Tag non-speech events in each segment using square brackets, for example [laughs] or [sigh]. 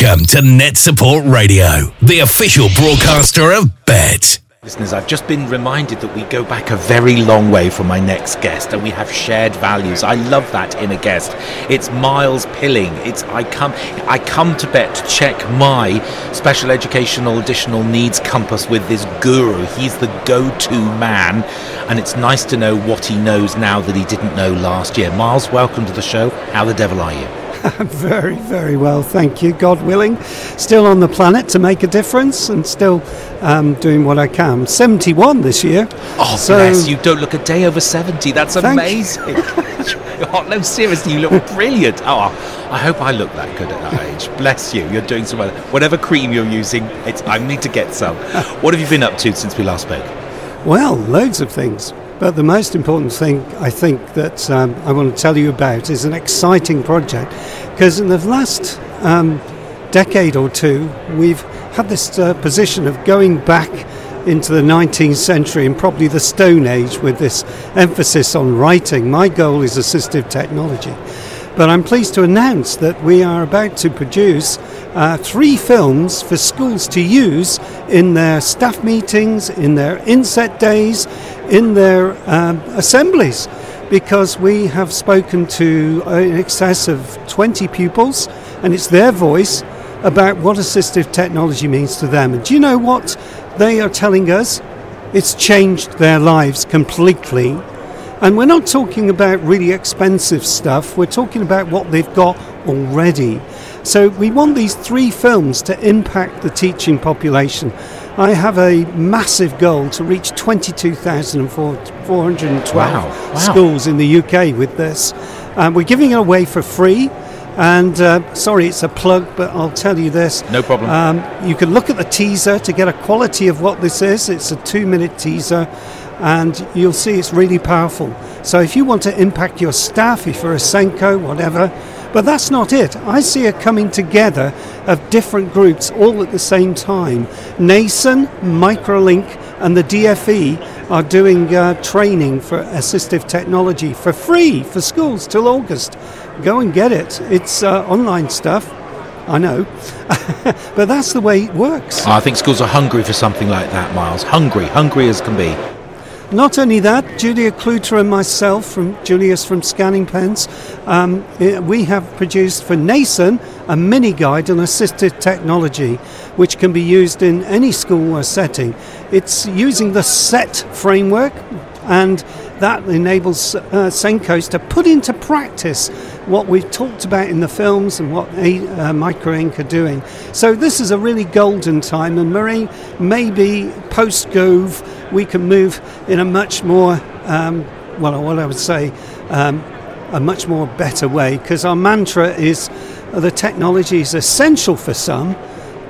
Welcome to NetSupport Radio, the official broadcaster of Bett. Listeners, I've just been reminded that we go back a very long way from my next guest and we have shared values. I love that in a guest. It's Myles Pilling. It's I come I come to Bett to check my special educational additional needs compass with this guru. He's the go-to man and it's nice to know what he knows now that he didn't know last year. Myles, welcome to the show. How the devil are you? [laughs] very, very well, thank you. God willing, still on the planet to make a difference, and still um, doing what I can. Seventy-one this year. Oh, so, bless you! Don't look a day over seventy. That's amazing. [laughs] oh, no, seriously, you look [laughs] brilliant. Oh, I hope I look that good at that age. Bless you. You're doing so well. Whatever cream you're using, it's, I need to get some. What have you been up to since we last spoke? Well, loads of things. But the most important thing I think that um, I want to tell you about is an exciting project because in the last um, decade or two, we've had this uh, position of going back into the 19th century and probably the Stone Age with this emphasis on writing. My goal is assistive technology. But I'm pleased to announce that we are about to produce uh, three films for schools to use in their staff meetings, in their inset days, in their um, assemblies, because we have spoken to in excess of 20 pupils, and it's their voice about what assistive technology means to them. And do you know what they are telling us? It's changed their lives completely. And we're not talking about really expensive stuff, we're talking about what they've got already. So we want these three films to impact the teaching population. I have a massive goal to reach 22,412 wow. wow. schools in the UK with this. Um, we're giving it away for free. And uh, sorry, it's a plug, but I'll tell you this. No problem. Um, you can look at the teaser to get a quality of what this is. It's a two minute teaser, and you'll see it's really powerful. So if you want to impact your staff, if you're a SENCO, whatever, but that's not it. I see a coming together of different groups all at the same time. Nasen, Microlink, and the DfE are doing uh, training for assistive technology for free for schools till August. Go and get it. It's uh, online stuff. I know. [laughs] but that's the way it works. I think schools are hungry for something like that, Myles. Hungry, hungry as can be. Not only that, Julia Kluter and myself, from Julius from Scanning Pens, um, eh, we have produced for Nasen a mini guide on assistive technology, which can be used in any school or setting. It's using the SET framework, and that enables uh, SENCOs to put into practice what we've talked about in the films and what uh, Microlink are doing. So this is a really golden time, and Marie, maybe post Gove, we can move in a much more, um, well, what I would say, um, a much more better way, because our mantra is uh, the technology is essential for some,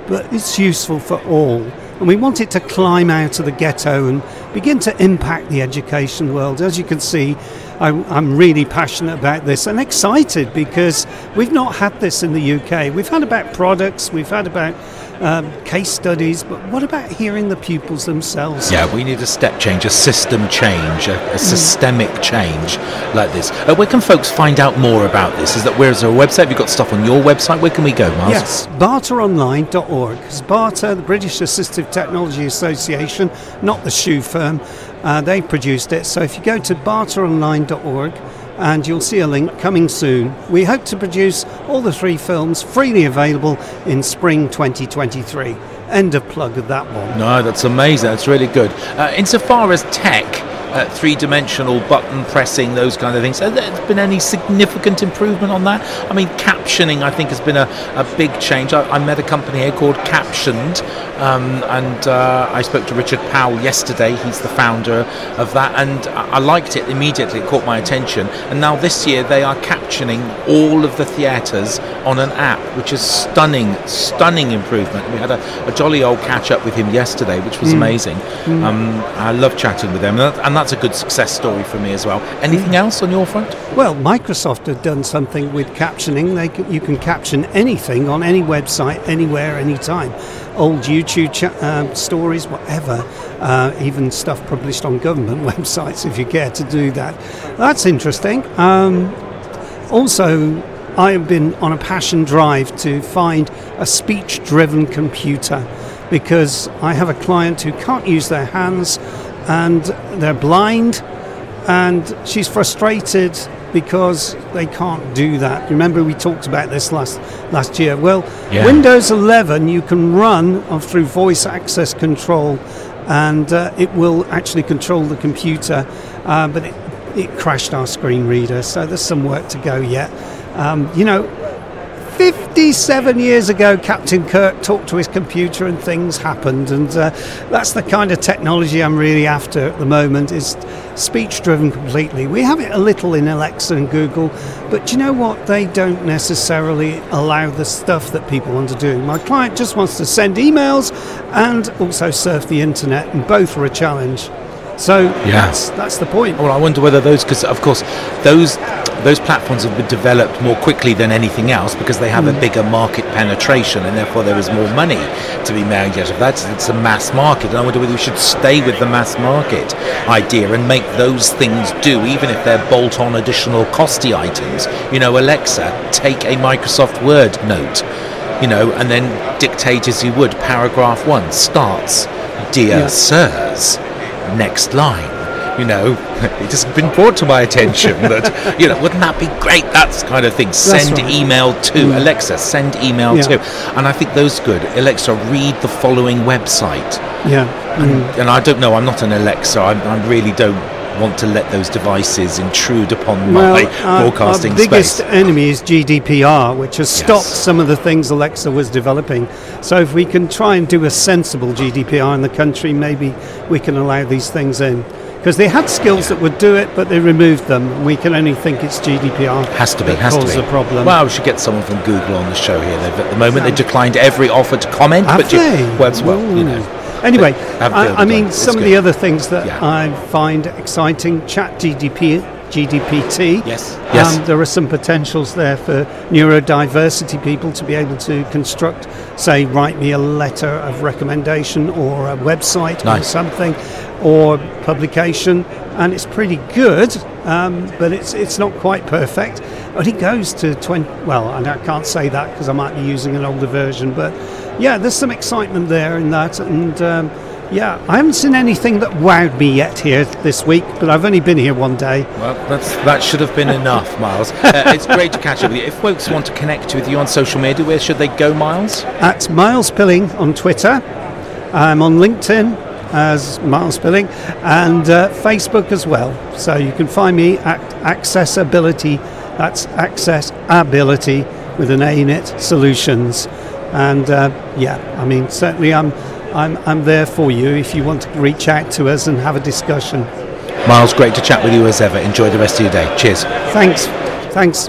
but it's useful for all. And we want it to climb out of the ghetto and begin to impact the education world. As you can see, I'm, I'm, really passionate about this and excited because we've not had this in the UK. We've had about products, we've had about um, case studies, but what about hearing the pupils themselves? Yeah, we need a step change, a system change, a, a mm. systemic change like this. Uh, where can folks find out more about this? Is that where's our website? Have you got stuff on your website? Where can we go, Myles? Yes, bataonline.org. Because BATA, the British Assistive Technology Association, not the shoe firm, uh, they produced it. So if you go to bataonline.org, and you'll see a link coming soon. We hope to produce all the three films freely available in spring 2023. End of plug of that one. No, that's amazing. That's really good. Uh, insofar as tech, uh, three dimensional button pressing, those kind of things. Has there been any significant improvement on that? I mean, captioning, I think, has been a, a big change. I, I met a company here called Captioned, um, and uh, I spoke to Richard Powell yesterday. He's the founder of that, and I liked it immediately. It caught my attention. And now this year, they are captioning all of the theatres on an app, which is stunning, stunning improvement. We had a, a jolly old catch up with him yesterday, which was mm. amazing. Mm. Um, I love chatting with them, and, and that's a good success story for me as well. Anything else on your front? Well, Microsoft have done something with captioning. They can, you can caption anything on any website, anywhere, anytime. Old YouTube ch- uh, stories, whatever, uh, even stuff published on government [laughs] websites if you care to do that. That's interesting. Um, also, I've been on a passion drive to find a speech driven computer because I have a client who can't use their hands and they're blind and she's frustrated because they can't do that. Remember, we talked about this last last year. Well, yeah. Windows 11 you can run through voice access control, and uh, it will actually control the computer, uh, but it, it crashed our screen reader. So there's some work to go yet. Um, you know, 57 years ago, Captain Kirk talked to his computer and things happened. And uh, that's the kind of technology I'm really after at the moment is speech driven completely. We have it a little in Alexa and Google, but you know what? They don't necessarily allow the stuff that people want to do. My client just wants to send emails and also surf the internet, and both are a challenge. So yeah. that's, that's the point. Well, I wonder whether those, because of course, those those platforms have been developed more quickly than anything else because they have mm. a bigger market penetration and therefore there is more money to be made out of that. It's a mass market. And I wonder whether we should stay with the mass market idea and make those things do, even if they're bolt on additional costy items. You know, Alexa, take a Microsoft Word note, you know, and then dictate as you would paragraph one starts, Dear yeah. Sirs, next line you know, [laughs] it has been brought to my attention [laughs] that, you know, wouldn't that be great? That's kind of thing. Send right. email to mm. Alexa, send email yeah. to. And I think those good. Alexa, read the following website. Yeah. And, mm. and I don't know, I'm not an Alexa, I, I really don't want to let those devices intrude upon well, my our, broadcasting our biggest space. enemy is GDPR, which has stopped yes. some of the things Alexa was developing. So if we can try and do a sensible GDPR in the country, maybe we can allow these things in because they had skills that would do it, but they removed them. We can only think it's GDPR. Has to be. Has to be. a problem. Well, we should get someone from Google on the show here. They've, at the moment, they declined every offer to comment. Have but they? You, well, well, you know. Anyway, I, I, mean, some of the other things that yeah. I find exciting: Chat GDP, GDPT. Yes. Yes. Um, there are some potentials there for neurodiversity people to be able to construct, say, write me a letter of recommendation or a website nice. or something or publication, and it's pretty good, um, but it's it's not quite perfect. But it goes to 20. Well, and I can't say that because I might be using an older version, but yeah, there's some excitement there in that, and um, yeah, I haven't seen anything that wowed me yet here this week, but I've only been here one day. Well, that's, that should have been enough, [laughs] Myles. Uh, it's great to catch up with you. If folks want to connect with you on social media, where should they go, Myles? At Myles Pilling on Twitter. I'm on LinkedIn as Myles Pilling, and uh, Facebook as well. So you can find me at Accessibility, that's Accessibility with an A in it, Solutions. And uh, yeah, I mean, certainly I'm, I'm, I'm there for you if you want to reach out to us and have a discussion. Myles, great to chat with you as ever. Enjoy the rest of your day. Cheers. Thanks. Thanks.